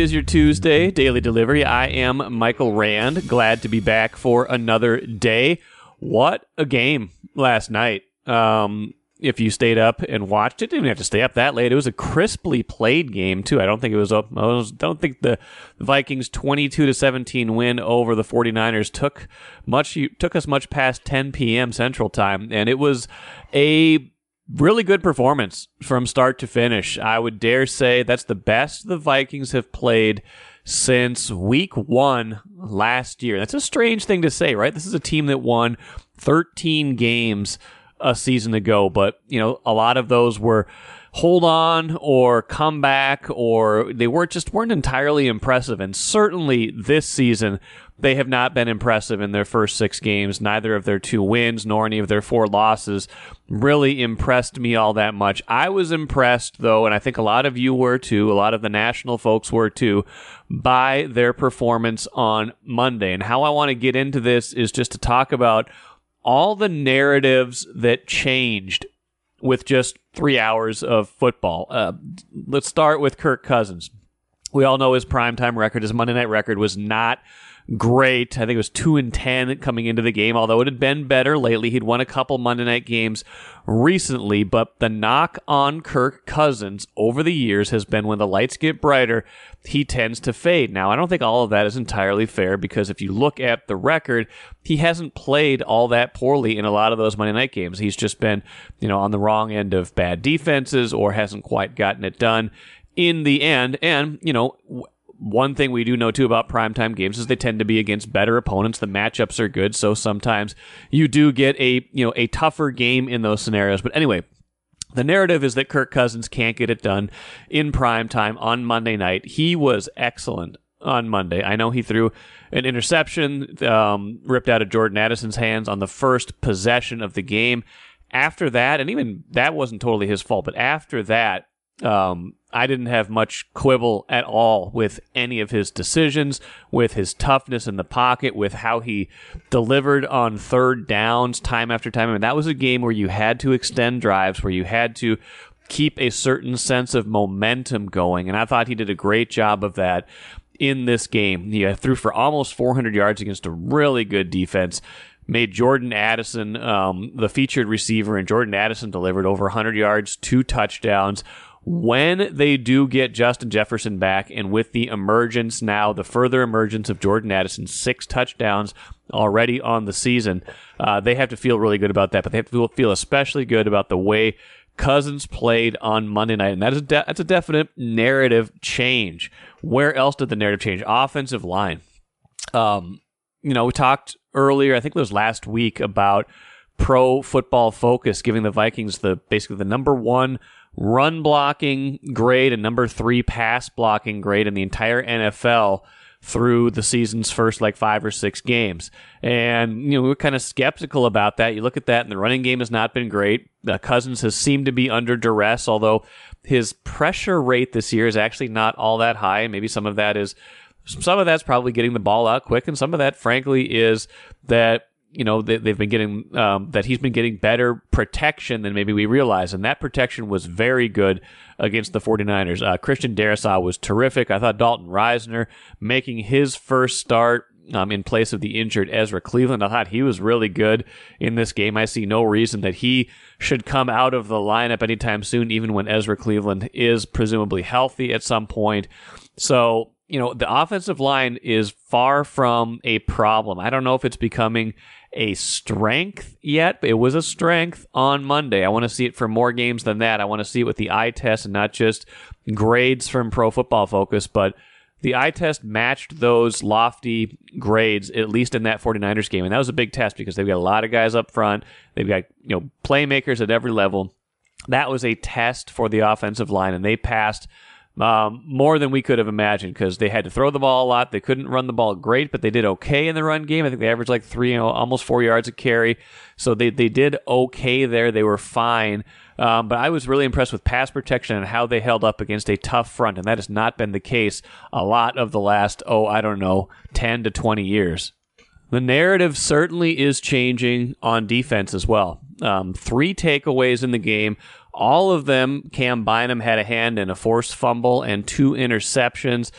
is your Tuesday daily delivery. I am Michael Rand. Glad to be back for another day. What a game last night. Um, if you stayed up and watched it, didn't have to stay up that late. It was a crisply played game too. I don't think it was up. I don't think the Vikings 22 to 17 win over the 49ers took much took us much past 10 p.m. Central Time, and it was a really good performance from start to finish. I would dare say that's the best the Vikings have played since week one last year. That's a strange thing to say, right? This is a team that won 13 games a season ago, but you know, a lot of those were hold on or come back or they weren't just weren't entirely impressive. And certainly this season, they have not been impressive in their first six games. Neither of their two wins nor any of their four losses really impressed me all that much. I was impressed though, and I think a lot of you were too, a lot of the national folks were too, by their performance on Monday. And how I want to get into this is just to talk about all the narratives that changed with just three hours of football. Uh, let's start with Kirk Cousins. We all know his primetime record, his Monday night record was not great. I think it was two and ten coming into the game, although it had been better lately. He'd won a couple Monday night games recently, but the knock on Kirk Cousins over the years has been when the lights get brighter, he tends to fade. Now, I don't think all of that is entirely fair because if you look at the record, he hasn't played all that poorly in a lot of those Monday night games. He's just been, you know, on the wrong end of bad defenses or hasn't quite gotten it done in the end. And, you know, one thing we do know too about primetime games is they tend to be against better opponents. The matchups are good, so sometimes you do get a you know a tougher game in those scenarios. But anyway, the narrative is that Kirk Cousins can't get it done in prime time on Monday night. He was excellent on Monday. I know he threw an interception, um, ripped out of Jordan Addison's hands on the first possession of the game. After that, and even that wasn't totally his fault, but after that, um, I didn't have much quibble at all with any of his decisions, with his toughness in the pocket, with how he delivered on third downs time after time. I mean, that was a game where you had to extend drives, where you had to keep a certain sense of momentum going. And I thought he did a great job of that in this game. He threw for almost 400 yards against a really good defense made Jordan Addison um, the featured receiver, and Jordan Addison delivered over 100 yards, two touchdowns when they do get Justin Jefferson back, and with the emergence now, the further emergence of Jordan Addison, six touchdowns already on the season, uh, they have to feel really good about that. But they have to feel especially good about the way Cousins played on Monday night, and that is de- that's a definite narrative change. Where else did the narrative change? Offensive line. Um, you know, we talked earlier. I think it was last week about Pro Football Focus giving the Vikings the basically the number one run blocking grade and number three pass blocking grade in the entire NFL through the season's first like five or six games. And, you know, we were kind of skeptical about that. You look at that, and the running game has not been great. Uh, Cousins has seemed to be under duress, although his pressure rate this year is actually not all that high. Maybe some of that is. Some of that's probably getting the ball out quick, and some of that, frankly, is that you know they, have been getting um, that he's been getting better protection than maybe we realize and that protection was very good against the 49ers. Uh, christian darrisaw was terrific. I thought dalton Risner making his first start um, in place of the injured ezra cleveland i thought he was really good in this game. I see no reason that he should come out of the lineup anytime soon even when ezra cleveland is presumably healthy at some point. So you know, the offensive line is far from a problem. I don't know if it's becoming a strength yet, but it was a strength on Monday. I want to see it for more games than that. I want to see it with the eye test and not just grades from Pro Football Focus, but the eye test matched those lofty grades, at least in that 49ers game. And that was a big test because they've got a lot of guys up front. They've got, you know, playmakers at every level. That was a test for the offensive line, and they passed um, more than we could have imagined because they had to throw the ball a lot. They couldn't run the ball great, but they did okay in the run game. I think they averaged like three, you know, almost four yards a carry. So they, they did okay there. They were fine. Um, but I was really impressed with pass protection and how they held up against a tough front. And that has not been the case a lot of the last, oh, I don't know, 10 to 20 years. The narrative certainly is changing on defense as well. Um, three takeaways in the game. All of them, Cam Bynum had a hand in a forced fumble and two interceptions.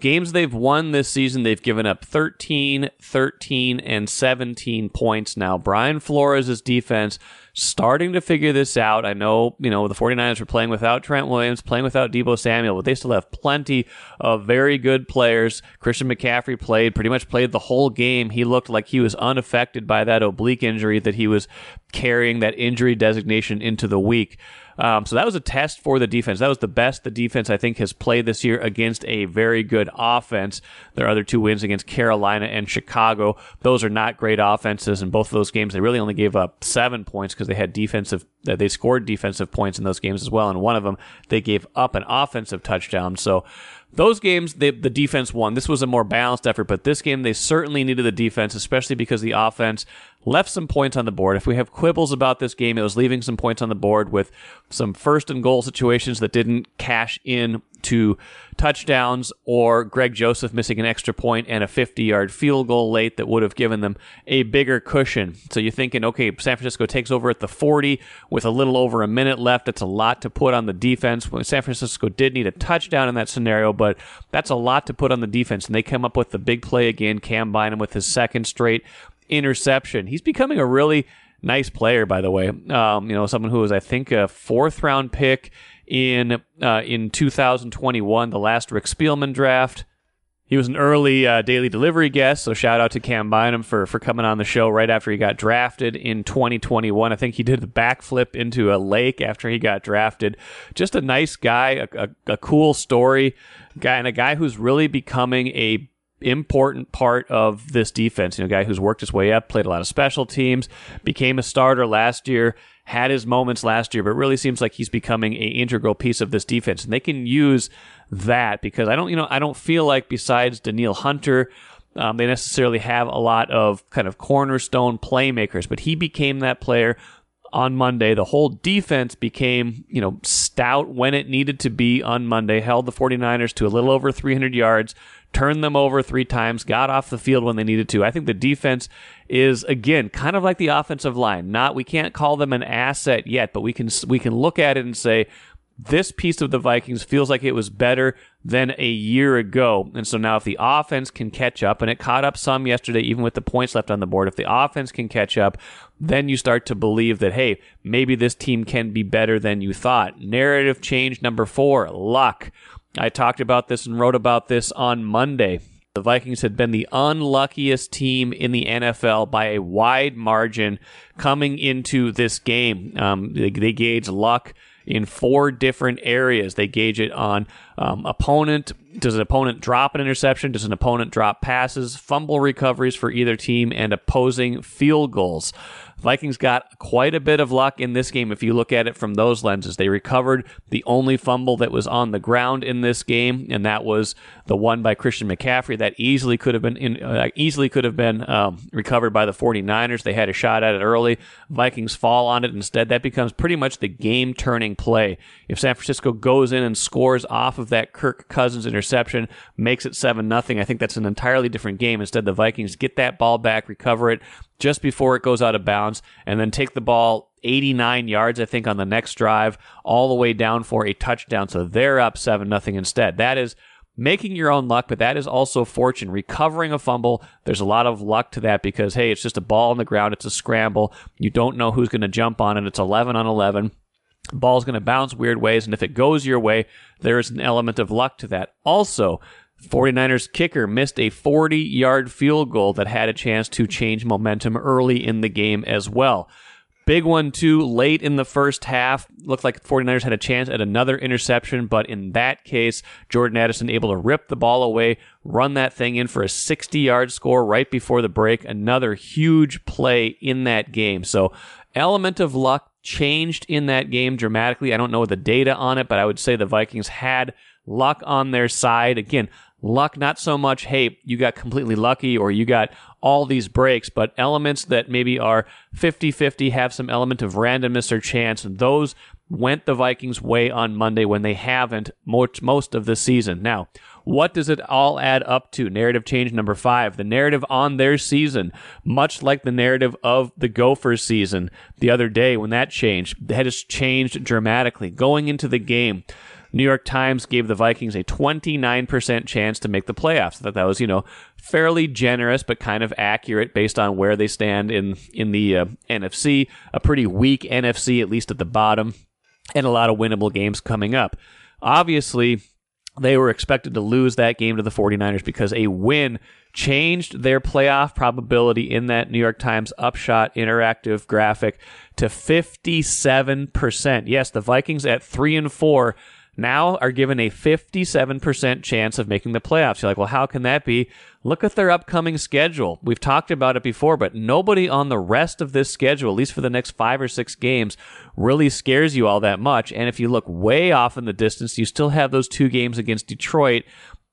Games they've won this season, they've given up 13, 13, and 17 points now. Brian Flores' defense starting to figure this out. I know, you know, the 49ers were playing without Trent Williams, playing without Deebo Samuel, but they still have plenty of very good players. Christian McCaffrey played, pretty much played the whole game. He looked like he was unaffected by that oblique injury that he was carrying that injury designation into the week. Um, so that was a test for the defense. That was the best the defense I think has played this year against a very good offense. Their other two wins against Carolina and Chicago, those are not great offenses. In both of those games, they really only gave up seven points because they had defensive. They scored defensive points in those games as well. And one of them, they gave up an offensive touchdown. So those games, they, the defense won. This was a more balanced effort, but this game, they certainly needed the defense, especially because the offense left some points on the board. If we have quibbles about this game, it was leaving some points on the board with some first and goal situations that didn't cash in to touchdowns or Greg Joseph missing an extra point and a 50 yard field goal late that would have given them a bigger cushion. So you're thinking, okay, San Francisco takes over at the 40 with a little over a minute left. That's a lot to put on the defense. San Francisco did need a touchdown in that scenario, but that's a lot to put on the defense. And they come up with the big play again. Cam Bynum with his second straight interception. He's becoming a really nice player, by the way. Um, you know, someone who was, I think, a fourth round pick in uh, in 2021, the last Rick Spielman draft. He was an early uh, daily delivery guest, so shout out to Cam Bynum for for coming on the show right after he got drafted in 2021. I think he did the backflip into a lake after he got drafted. Just a nice guy, a, a, a cool story guy, and a guy who's really becoming a important part of this defense. You know, guy who's worked his way up, played a lot of special teams, became a starter last year, had his moments last year, but really seems like he's becoming a integral piece of this defense. And they can use that because I don't, you know, I don't feel like besides Danielle Hunter, um, they necessarily have a lot of kind of cornerstone playmakers, but he became that player on Monday. The whole defense became, you know, stout when it needed to be on Monday, held the 49ers to a little over 300 yards, turned them over three times, got off the field when they needed to. I think the defense is again kind of like the offensive line. Not we can't call them an asset yet, but we can we can look at it and say this piece of the Vikings feels like it was better than a year ago. And so now if the offense can catch up, and it caught up some yesterday, even with the points left on the board, if the offense can catch up, then you start to believe that, hey, maybe this team can be better than you thought. Narrative change number four, luck. I talked about this and wrote about this on Monday. The Vikings had been the unluckiest team in the NFL by a wide margin coming into this game. Um, they, they gauge luck in four different areas. They gauge it on um, opponent. Does an opponent drop an interception? Does an opponent drop passes? Fumble recoveries for either team and opposing field goals. Vikings got quite a bit of luck in this game if you look at it from those lenses. They recovered the only fumble that was on the ground in this game, and that was the one by Christian McCaffrey that easily could have been in, uh, easily could have been um, recovered by the 49ers. They had a shot at it early. Vikings fall on it instead. That becomes pretty much the game turning play. If San Francisco goes in and scores off of that Kirk Cousins interception, makes it 7 nothing, I think that's an entirely different game. Instead, the Vikings get that ball back, recover it, just before it goes out of bounds, and then take the ball 89 yards, I think, on the next drive, all the way down for a touchdown. So they're up 7 nothing instead. That is making your own luck, but that is also fortune. Recovering a fumble, there's a lot of luck to that because, hey, it's just a ball on the ground, it's a scramble. You don't know who's going to jump on it. It's 11 on 11. Ball's going to bounce weird ways, and if it goes your way, there is an element of luck to that. Also, 49ers kicker missed a 40 yard field goal that had a chance to change momentum early in the game as well. Big one, too, late in the first half. Looked like 49ers had a chance at another interception, but in that case, Jordan Addison able to rip the ball away, run that thing in for a 60 yard score right before the break. Another huge play in that game. So, element of luck changed in that game dramatically. I don't know the data on it, but I would say the Vikings had luck on their side. Again, luck not so much hey you got completely lucky or you got all these breaks but elements that maybe are 50-50 have some element of randomness or chance And those went the vikings way on monday when they haven't most, most of the season. Now what does it all add up to? Narrative change number five. The narrative on their season much like the narrative of the gophers season the other day when that changed that has changed dramatically. Going into the game New York Times gave the Vikings a 29% chance to make the playoffs. I thought that was, you know, fairly generous, but kind of accurate based on where they stand in, in the uh, NFC. A pretty weak NFC, at least at the bottom, and a lot of winnable games coming up. Obviously, they were expected to lose that game to the 49ers because a win changed their playoff probability in that New York Times Upshot interactive graphic to 57%. Yes, the Vikings at 3 and 4 now are given a 57% chance of making the playoffs. You're like, well, how can that be? Look at their upcoming schedule. We've talked about it before, but nobody on the rest of this schedule, at least for the next five or six games, really scares you all that much. And if you look way off in the distance, you still have those two games against Detroit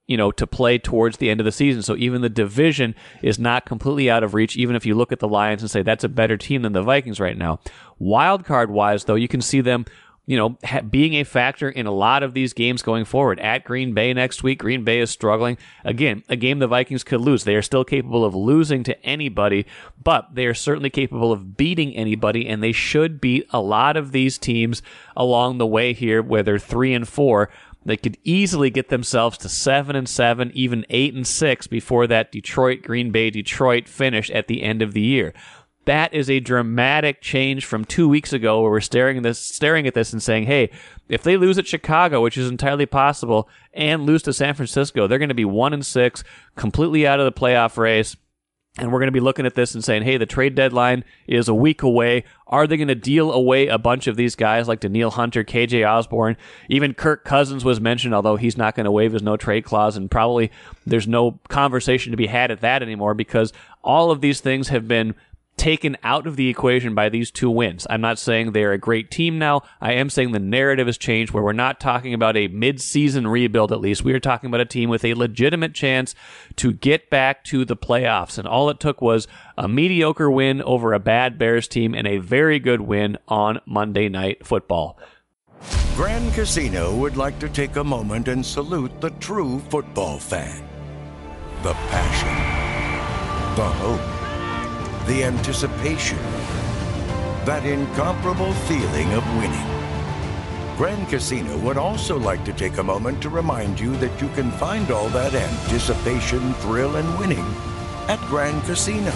you know, to play towards the end of the season. So even the division is not completely out of reach, even if you look at the Lions and say that's a better team than the Vikings right now. Wild card wise, though, you can see them you know, ha- being a factor in a lot of these games going forward. At Green Bay next week, Green Bay is struggling. Again, a game the Vikings could lose. They are still capable of losing to anybody, but they are certainly capable of beating anybody, and they should beat a lot of these teams along the way here, where they're three and four. They could easily get themselves to seven and seven, even eight and six before that Detroit, Green Bay, Detroit finish at the end of the year. That is a dramatic change from two weeks ago, where we're staring this, staring at this, and saying, "Hey, if they lose at Chicago, which is entirely possible, and lose to San Francisco, they're going to be one and six, completely out of the playoff race." And we're going to be looking at this and saying, hey, the trade deadline is a week away. Are they going to deal away a bunch of these guys like Danielle Hunter, KJ Osborn? Even Kirk Cousins was mentioned, although he's not going to waive his no trade clause. And probably there's no conversation to be had at that anymore because all of these things have been taken out of the equation by these two wins. I'm not saying they're a great team now. I am saying the narrative has changed where we're not talking about a mid-season rebuild at least. We are talking about a team with a legitimate chance to get back to the playoffs. And all it took was a mediocre win over a bad Bears team and a very good win on Monday Night Football. Grand Casino would like to take a moment and salute the true football fan. The passion, the hope the anticipation, that incomparable feeling of winning. Grand Casino would also like to take a moment to remind you that you can find all that anticipation, thrill, and winning at Grand Casino.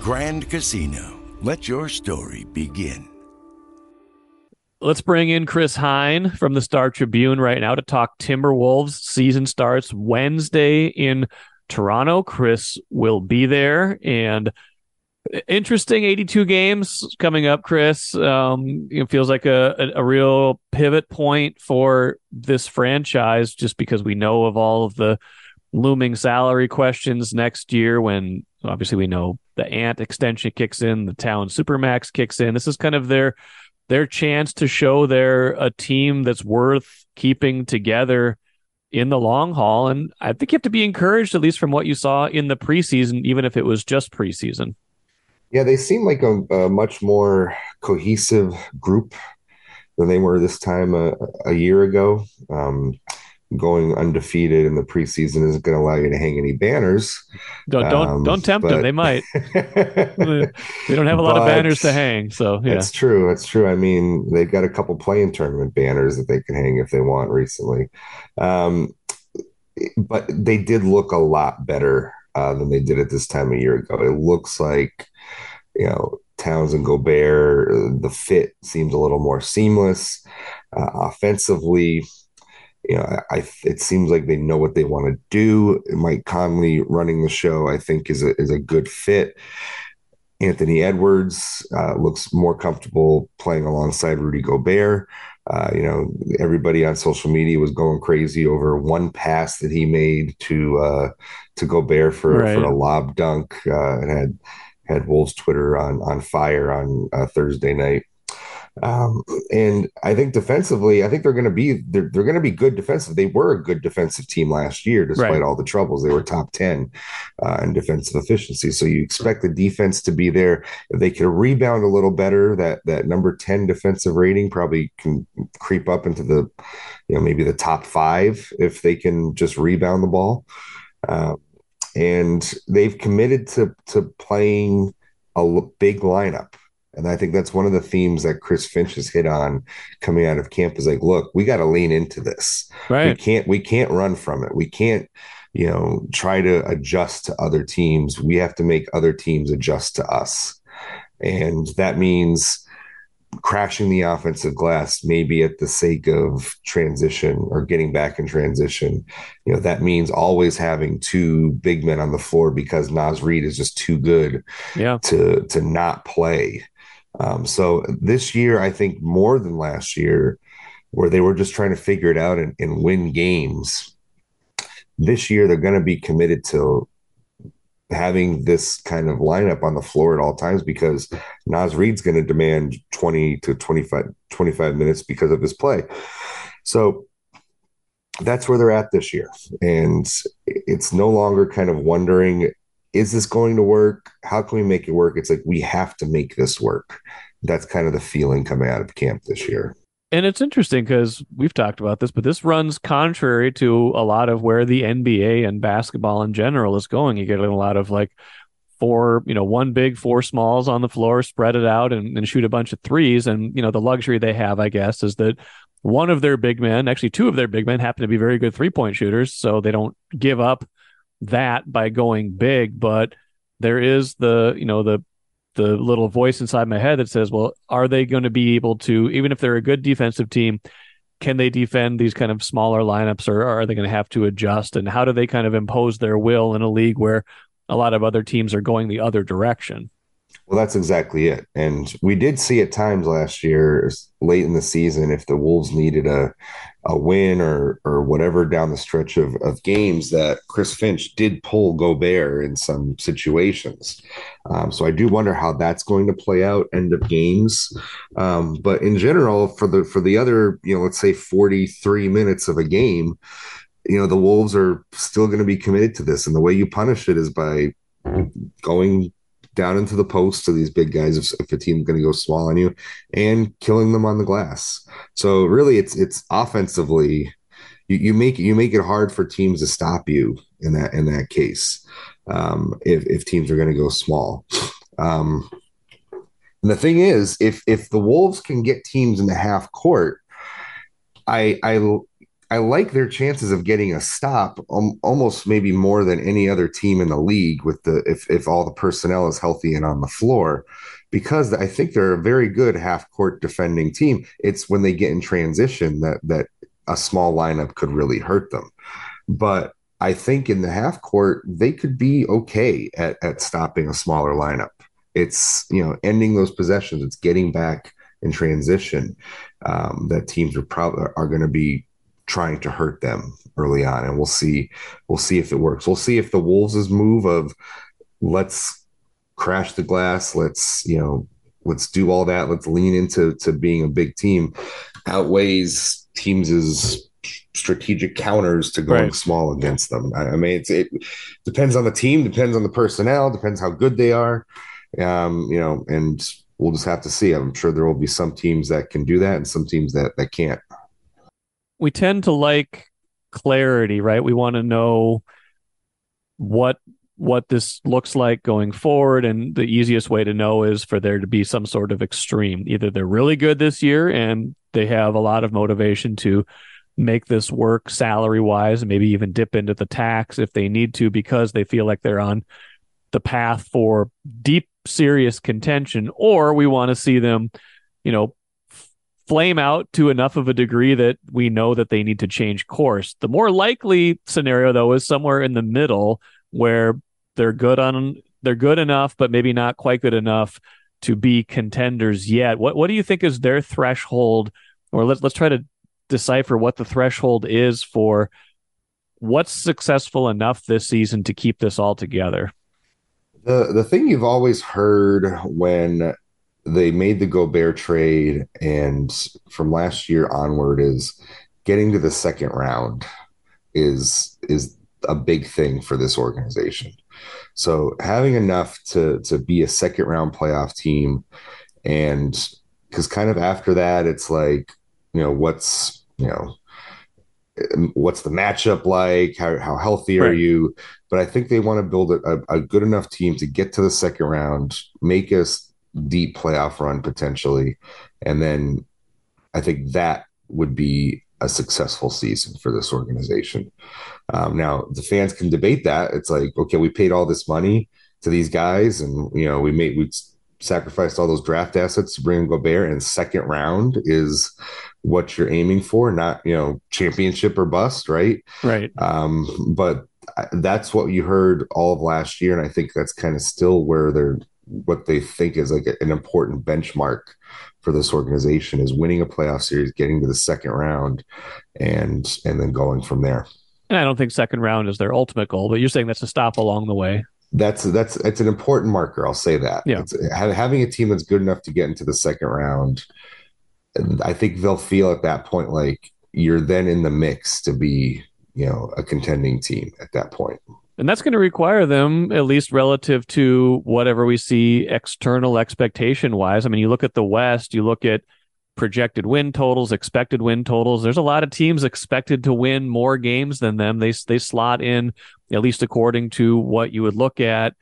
Grand Casino, let your story begin. Let's bring in Chris Hine from the Star Tribune right now to talk Timberwolves. Season starts Wednesday in Toronto. Chris will be there and interesting 82 games coming up chris. Um it feels like a, a, a real pivot point for this franchise just because we know of all of the looming salary questions next year when obviously we know the ant extension kicks in the town supermax kicks in. This is kind of their their chance to show they're a team that's worth keeping together in the long haul. And i think you have to be encouraged at least from what you saw in the preseason even if it was just preseason yeah, they seem like a, a much more cohesive group than they were this time a, a year ago. Um, going undefeated in the preseason isn't going to allow you to hang any banners. Don't don't um, don't tempt but... them. They might. they don't have a lot of banners to hang. So yeah, it's true. It's true. I mean, they've got a couple play-in tournament banners that they can hang if they want. Recently, um, but they did look a lot better uh, than they did at this time a year ago. It looks like you know, Towns and Gobert, the fit seems a little more seamless. Uh, offensively, you know, I, I, it seems like they know what they want to do. Mike Conley running the show, I think, is a is a good fit. Anthony Edwards uh, looks more comfortable playing alongside Rudy Gobert. Uh, you know, everybody on social media was going crazy over one pass that he made to uh, to Gobert for, right. for a lob dunk. Uh, and had had Wolves Twitter on on fire on uh, Thursday night. Um, and I think defensively, I think they're going to be they're, they're going to be good defensive. They were a good defensive team last year, despite right. all the troubles. They were top ten uh, in defensive efficiency. So you expect the defense to be there. If they could rebound a little better, that that number ten defensive rating probably can creep up into the you know maybe the top five if they can just rebound the ball. Uh, and they've committed to to playing a big lineup. And I think that's one of the themes that Chris Finch has hit on coming out of camp is like, look, we got to lean into this. Right. We can't we can't run from it. We can't, you know, try to adjust to other teams. We have to make other teams adjust to us. And that means crashing the offensive glass maybe at the sake of transition or getting back in transition. You know, that means always having two big men on the floor because Naz Reid is just too good yeah. to to not play. Um, so this year, I think more than last year, where they were just trying to figure it out and, and win games. This year, they're going to be committed to having this kind of lineup on the floor at all times because Naz Reid's going to demand 20 to 25, 25 minutes because of his play. So that's where they're at this year. And it's no longer kind of wondering, is this going to work? How can we make it work? It's like, we have to make this work. That's kind of the feeling coming out of camp this year. And it's interesting because we've talked about this, but this runs contrary to a lot of where the NBA and basketball in general is going. You get a lot of like four, you know, one big, four smalls on the floor, spread it out and, and shoot a bunch of threes. And, you know, the luxury they have, I guess, is that one of their big men, actually two of their big men happen to be very good three point shooters. So they don't give up that by going big. But there is the, you know, the the little voice inside my head that says, well, are they going to be able to, even if they're a good defensive team, can they defend these kind of smaller lineups or are they going to have to adjust? And how do they kind of impose their will in a league where a lot of other teams are going the other direction? Well, that's exactly it. And we did see at times last year, late in the season, if the Wolves needed a, a win or or whatever down the stretch of, of games, that Chris Finch did pull Gobert in some situations. Um, so I do wonder how that's going to play out end of games. Um, but in general, for the for the other, you know, let's say 43 minutes of a game, you know, the Wolves are still going to be committed to this. And the way you punish it is by going down into the post to these big guys if, if a team's going to go small on you and killing them on the glass. So really it's it's offensively you, you make you make it hard for teams to stop you in that in that case. Um, if if teams are going to go small. Um, and the thing is, if if the Wolves can get teams in the half court, I I I like their chances of getting a stop um, almost maybe more than any other team in the league with the if if all the personnel is healthy and on the floor because I think they're a very good half court defending team. It's when they get in transition that that a small lineup could really hurt them. But I think in the half court they could be okay at at stopping a smaller lineup. It's you know ending those possessions. It's getting back in transition um, that teams are probably are going to be trying to hurt them early on and we'll see we'll see if it works. We'll see if the wolves' move of let's crash the glass let's you know let's do all that let's lean into to being a big team outweighs teams' strategic counters to going right. small against them. I, I mean it's it depends on the team depends on the personnel depends how good they are um you know and we'll just have to see. I'm sure there will be some teams that can do that and some teams that that can't we tend to like clarity, right? We want to know what what this looks like going forward and the easiest way to know is for there to be some sort of extreme. Either they're really good this year and they have a lot of motivation to make this work salary wise and maybe even dip into the tax if they need to because they feel like they're on the path for deep serious contention or we want to see them you know flame out to enough of a degree that we know that they need to change course. The more likely scenario though is somewhere in the middle where they're good on they're good enough but maybe not quite good enough to be contenders yet. What what do you think is their threshold or let's let's try to decipher what the threshold is for what's successful enough this season to keep this all together? The the thing you've always heard when they made the Gobert trade, and from last year onward, is getting to the second round is is a big thing for this organization. So having enough to to be a second round playoff team, and because kind of after that, it's like you know what's you know what's the matchup like how, how healthy are right. you but i think they want to build a, a, good enough team to get to the second round make us deep playoff run potentially, and then I think that would be a successful season for this organization. Um, now the fans can debate that. It's like, okay, we paid all this money to these guys, and you know, we made we sacrificed all those draft assets to bring Gobert, and second round is what you're aiming for, not you know championship or bust, right? Right. Um, but that's what you heard all of last year, and I think that's kind of still where they're what they think is like an important benchmark for this organization is winning a playoff series, getting to the second round, and and then going from there. And I don't think second round is their ultimate goal, but you're saying that's a stop along the way. That's that's it's an important marker. I'll say that. Yeah. It's, having a team that's good enough to get into the second round, I think they'll feel at that point like you're then in the mix to be you know a contending team at that point. And that's going to require them, at least relative to whatever we see external expectation wise. I mean, you look at the West, you look at projected win totals, expected win totals. There's a lot of teams expected to win more games than them. They they slot in, at least according to what you would look at,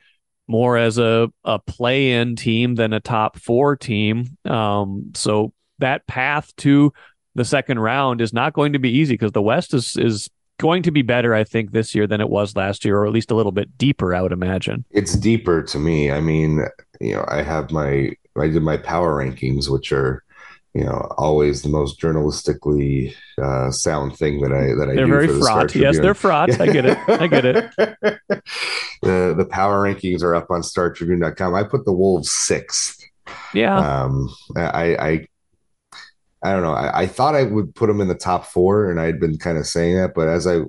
more as a a play in team than a top four team. Um, so that path to the second round is not going to be easy because the West is is going to be better, I think, this year than it was last year, or at least a little bit deeper, I would imagine. It's deeper to me. I mean, you know, I have my I did my power rankings, which are you know always the most journalistically uh, sound thing that I that I they're do very for the fraught. Yes, they're fraught. I get it. I get it. the the power rankings are up on StarTribune.com. I put the Wolves sixth. Yeah. Um, I I I don't know. I, I, thought I would put them in the top four, and I had been kind of saying that. But as I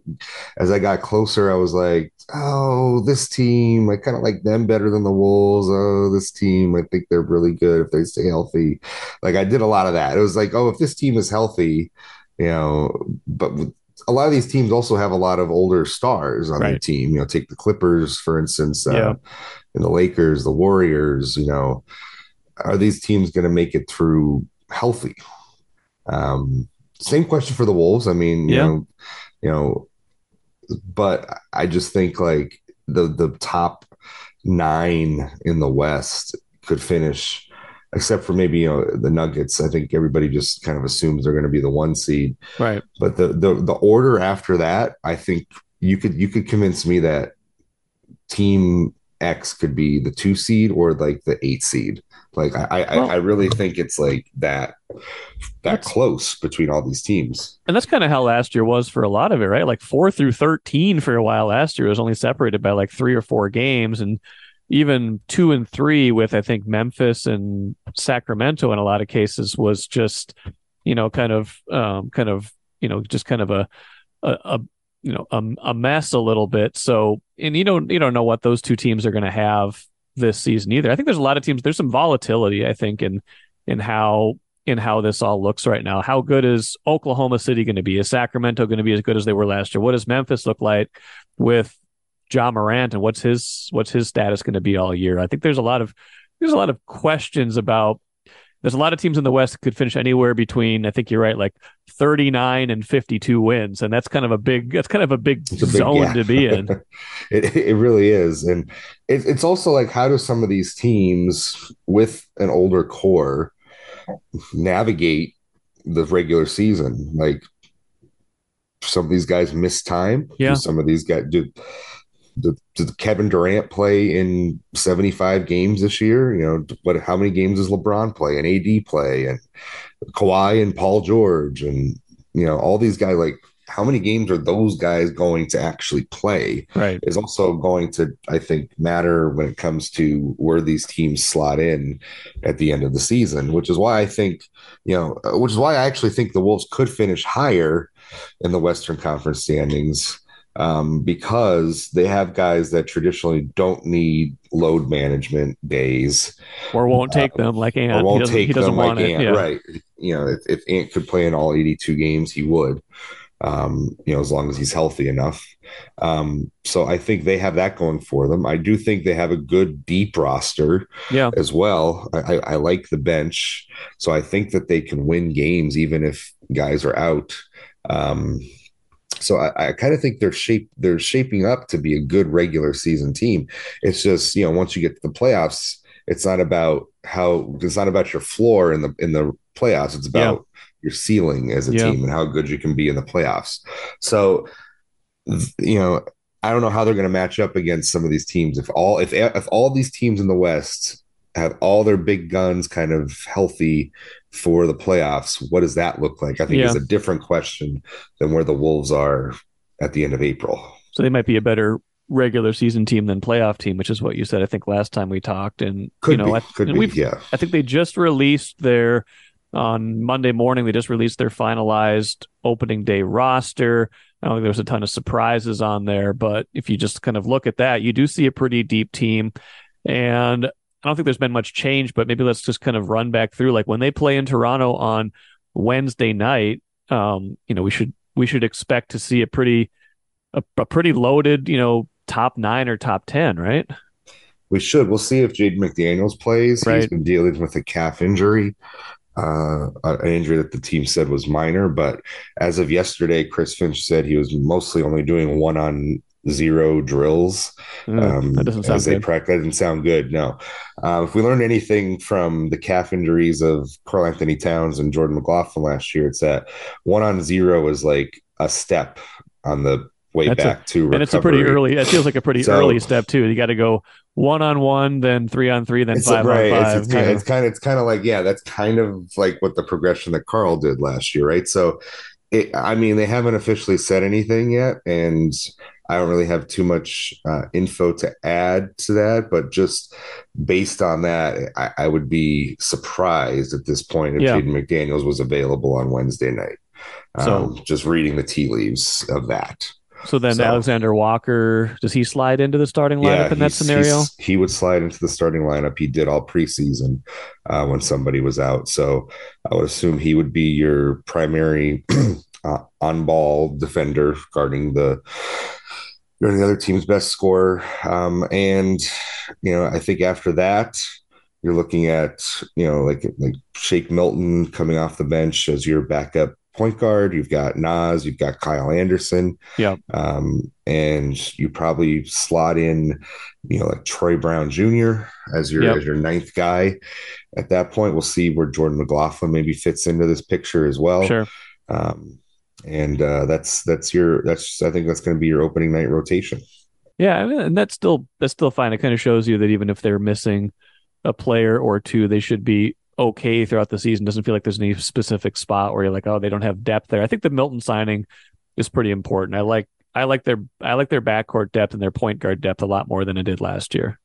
as I got closer, I was like, "Oh, this team, I kind of like them better than the Wolves. Oh, this team, I think they're really good if they stay healthy." Like I did a lot of that. It was like, "Oh, if this team is healthy, you know." But a lot of these teams also have a lot of older stars on right. their team. You know, take the Clippers for instance, uh, yeah. and the Lakers, the Warriors. You know, are these teams going to make it through healthy? Um, same question for the Wolves. I mean, you yeah. know, you know, but I just think like the the top nine in the West could finish, except for maybe you know the Nuggets. I think everybody just kind of assumes they're going to be the one seed, right? But the the the order after that, I think you could you could convince me that team X could be the two seed or like the eight seed. Like I, well, I, I really think it's like that that close between all these teams. And that's kind of how last year was for a lot of it, right? Like four through thirteen for a while last year was only separated by like three or four games, and even two and three with I think Memphis and Sacramento in a lot of cases was just you know kind of um, kind of you know just kind of a a, a you know a, a mess a little bit. So and you don't you don't know what those two teams are going to have this season either. I think there's a lot of teams. There's some volatility, I think, in in how in how this all looks right now. How good is Oklahoma City going to be? Is Sacramento going to be as good as they were last year? What does Memphis look like with Ja Morant and what's his what's his status going to be all year? I think there's a lot of there's a lot of questions about there's a lot of teams in the West that could finish anywhere between, I think you're right, like 39 and 52 wins. And that's kind of a big, that's kind of a big a big zone to be in. it, it really is. And it, it's also like, how do some of these teams with an older core navigate the regular season? Like, some of these guys miss time. Yeah. Do some of these guys do. Did, did Kevin Durant play in 75 games this year? You know, what? How many games does LeBron play and AD play and Kawhi and Paul George and you know all these guys? Like, how many games are those guys going to actually play? Right. Is also going to, I think, matter when it comes to where these teams slot in at the end of the season. Which is why I think, you know, which is why I actually think the Wolves could finish higher in the Western Conference standings um, because they have guys that traditionally don't need load management days or won't take them like Ant. or won't he take them want like. Ant, Yeah. right? You know, if, if Ant could play in all 82 games, he would. Um, you know, as long as he's healthy enough. Um, so I think they have that going for them. I do think they have a good deep roster Yeah. as well. I, I, I like the bench, so I think that they can win games even if guys are out. Um, so I, I kind of think they're shape they're shaping up to be a good regular season team. It's just you know once you get to the playoffs, it's not about how it's not about your floor in the in the playoffs. It's about yeah. your ceiling as a yeah. team and how good you can be in the playoffs. So, you know, I don't know how they're going to match up against some of these teams. If all if if all these teams in the West have all their big guns kind of healthy for the playoffs, what does that look like? I think yeah. is a different question than where the Wolves are at the end of April. So they might be a better regular season team than playoff team, which is what you said. I think last time we talked, and could you know, be, I, could be, yeah. I think they just released their on Monday morning. They just released their finalized opening day roster. I don't think there's a ton of surprises on there, but if you just kind of look at that, you do see a pretty deep team. And I don't think there's been much change, but maybe let's just kind of run back through. Like when they play in Toronto on Wednesday night, um, you know, we should we should expect to see a pretty a, a pretty loaded, you know, top nine or top ten, right? We should. We'll see if Jaden McDaniels plays. Right. He's been dealing with a calf injury uh, an injury that the team said was minor. But as of yesterday, Chris Finch said he was mostly only doing one on zero drills mm, um, that doesn't sound as they practice. That didn't sound good. No. Uh, if we learned anything from the calf injuries of Karl-Anthony Towns and Jordan McLaughlin last year, it's that one on zero is like a step on the way That's back a, to recovery. And it's a pretty early. It feels like a pretty so, early step too. You got to go one on one, then three on three, then five right. on five. It's, it's, kind of, it's kind of it's kind of like yeah, that's kind of like what the progression that Karl did last year, right? So, it, I mean, they haven't officially said anything yet, and I don't really have too much uh, info to add to that, but just based on that, I, I would be surprised at this point if yeah. Jaden McDaniels was available on Wednesday night. Um, so, just reading the tea leaves of that. So then so, Alexander Walker, does he slide into the starting lineup yeah, in that scenario? He would slide into the starting lineup. He did all preseason uh, when somebody was out. So I would assume he would be your primary uh, on ball defender guarding the guarding the other team's best scorer. Um, and you know, I think after that, you're looking at you know like like Shake Milton coming off the bench as your backup point guard. You've got Naz, you've got Kyle Anderson. Yeah. Um, and you probably slot in, you know, like Troy Brown Jr. as your yep. as your ninth guy. At that point, we'll see where Jordan McLaughlin maybe fits into this picture as well. Sure. Um, and uh, that's that's your that's I think that's going to be your opening night rotation. Yeah, and that's still that's still fine. It kind of shows you that even if they're missing a player or two, they should be okay throughout the season. Doesn't feel like there's any specific spot where you're like, oh, they don't have depth there. I think the Milton signing is pretty important. I like I like their I like their backcourt depth and their point guard depth a lot more than I did last year.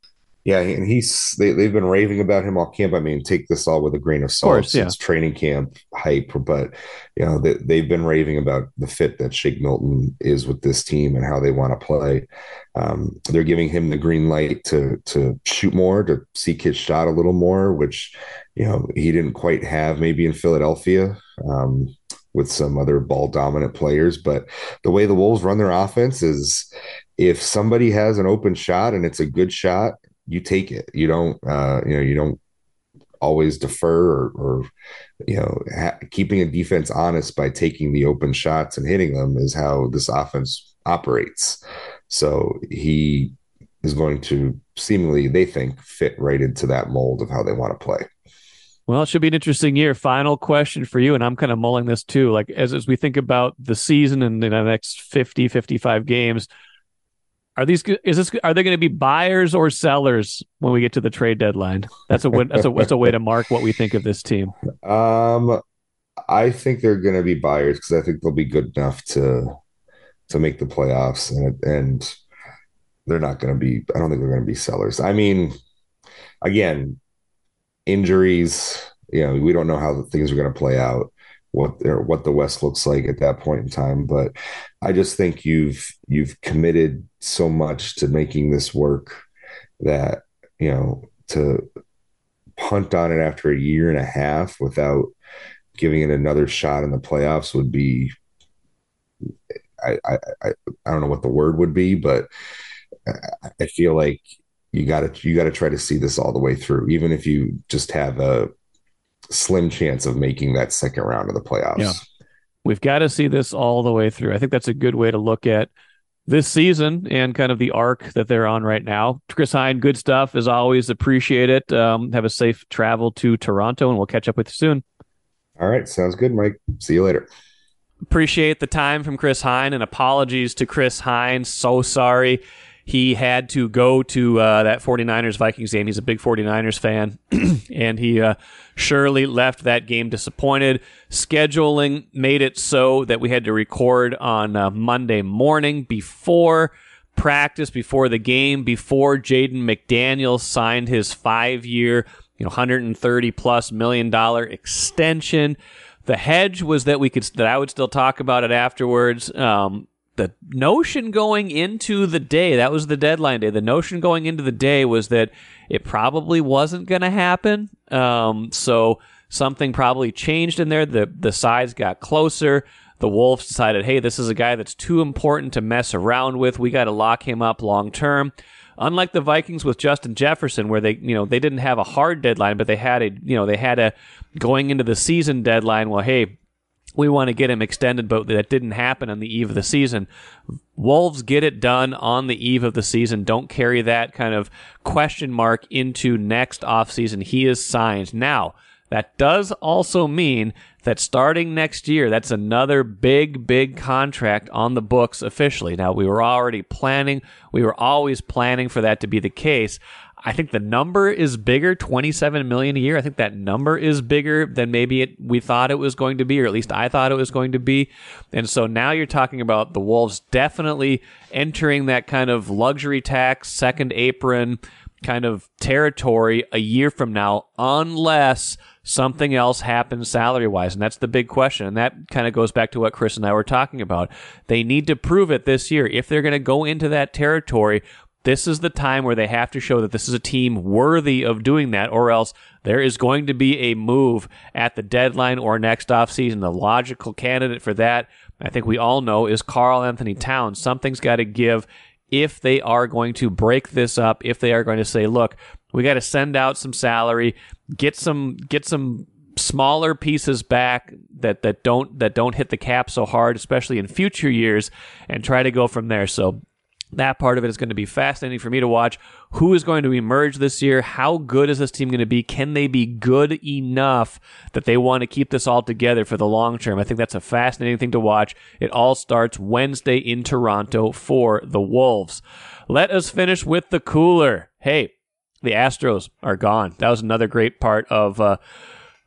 Yeah, and he's they, they've been raving about him all camp. I mean, take this all with a grain of salt. Of course, yeah. It's training camp hype, but you know they, they've been raving about the fit that Shake Milton is with this team and how they want to play. Um, they're giving him the green light to to shoot more, to seek his shot a little more, which you know he didn't quite have maybe in Philadelphia. Um, with some other ball dominant players. But the way the Wolves run their offense is if somebody has an open shot and it's a good shot you take it. You don't, uh, you know, you don't always defer or, or you know, ha- keeping a defense honest by taking the open shots and hitting them is how this offense operates. So he is going to seemingly, they think, fit right into that mold of how they want to play. Well, it should be an interesting year. Final question for you, and I'm kind of mulling this too. Like as, as we think about the season and the next 50, 55 games, are these is this are they going to be buyers or sellers when we get to the trade deadline? That's a that's a that's a way to mark what we think of this team. Um, I think they're going to be buyers because I think they'll be good enough to to make the playoffs, and and they're not going to be. I don't think they're going to be sellers. I mean, again, injuries. You know, we don't know how things are going to play out what or what the West looks like at that point in time. But I just think you've you've committed so much to making this work that you know to punt on it after a year and a half without giving it another shot in the playoffs would be I I I, I don't know what the word would be, but I feel like you got to you got to try to see this all the way through, even if you just have a slim chance of making that second round of the playoffs. Yeah. We've got to see this all the way through. I think that's a good way to look at this season and kind of the arc that they're on right now. Chris Hine, good stuff as always. Appreciate it. Um, have a safe travel to Toronto, and we'll catch up with you soon. All right, sounds good, Mike. See you later. Appreciate the time from Chris Hine, and apologies to Chris Hine. So sorry he had to go to uh, that 49ers Vikings game. He's a big 49ers fan, and he uh, surely left that game disappointed. Scheduling made it so that we had to record on uh, Monday morning before practice, before the game, before Jaden McDaniels signed his five year, you know, 130 plus million dollar extension. The hedge was that we could that I would still talk about it afterwards. Um, the notion going into the day, that was the deadline day. The notion going into the day was that it probably wasn't going to happen. Um, so something probably changed in there. The the sides got closer. The Wolves decided, hey, this is a guy that's too important to mess around with. We got to lock him up long term. Unlike the Vikings with Justin Jefferson, where they, you know, they didn't have a hard deadline, but they had a, you know, they had a going into the season deadline. Well, hey, we want to get him extended, but that didn't happen on the eve of the season. Wolves get it done on the eve of the season. Don't carry that kind of question mark into next offseason. He is signed. Now, that does also mean that starting next year, that's another big, big contract on the books officially. Now, we were already planning, we were always planning for that to be the case. I think the number is bigger, 27 million a year. I think that number is bigger than maybe it, we thought it was going to be, or at least I thought it was going to be. And so now you're talking about the Wolves definitely entering that kind of luxury tax, second apron kind of territory a year from now, unless something else happens salary wise. And that's the big question. And that kind of goes back to what Chris and I were talking about. They need to prove it this year. If they're going to go into that territory this is the time where they have to show that this is a team worthy of doing that, or else there is going to be a move at the deadline or next offseason. The logical candidate for that, I think we all know, is Karl-Anthony Towns. Something's got to give if they are going to break this up, if they are going to say, look, we got to send out some salary, get some get some smaller pieces back that that don't that don't hit the cap so hard, especially in future years, and try to go from there. So that part of it is going to be fascinating for me to watch. Who is going to emerge this year? How good is this team going to be? Can they be good enough that they want to keep this all together for the long term? I think that's a fascinating thing to watch. It all starts Wednesday in Toronto for the Wolves. Let us finish with the cooler. Hey, the Astros are gone. That was another great part of uh,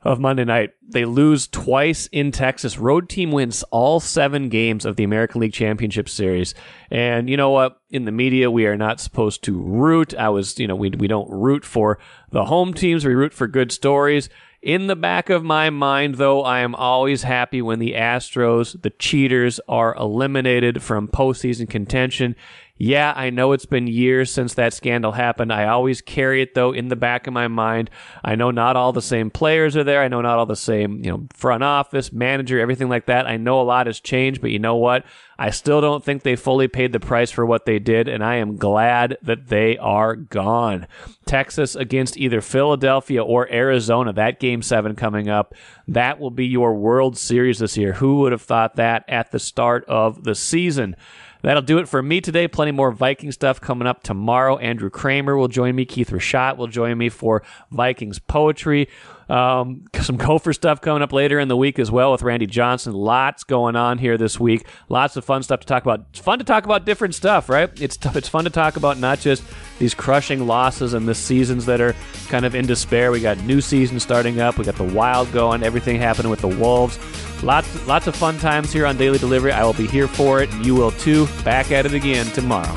of Monday night. They lose twice in Texas. Road team wins all seven games of the American League Championship Series. And you know what? In the media, we are not supposed to root. I was, you know, we, we don't root for the home teams. We root for good stories. In the back of my mind, though, I am always happy when the Astros, the cheaters, are eliminated from postseason contention. Yeah, I know it's been years since that scandal happened. I always carry it though in the back of my mind. I know not all the same players are there. I know not all the same, you know, front office, manager, everything like that. I know a lot has changed, but you know what? I still don't think they fully paid the price for what they did, and I am glad that they are gone. Texas against either Philadelphia or Arizona, that game seven coming up. That will be your World Series this year. Who would have thought that at the start of the season? That'll do it for me today. Plenty more Viking stuff coming up tomorrow. Andrew Krammer will join me. Keith Rashat will join me for Vikings poetry. Um, some Gopher stuff coming up later in the week as well with Randy Johnson. Lots going on here this week. Lots of fun stuff to talk about. It's fun to talk about different stuff, right? It's t- it's fun to talk about not just these crushing losses and the seasons that are kind of in despair. We got new season starting up. We got the Wild going. Everything happening with the Wolves. Lots lots of fun times here on Daily Delivery. I will be here for it. You will too. Back at it again tomorrow.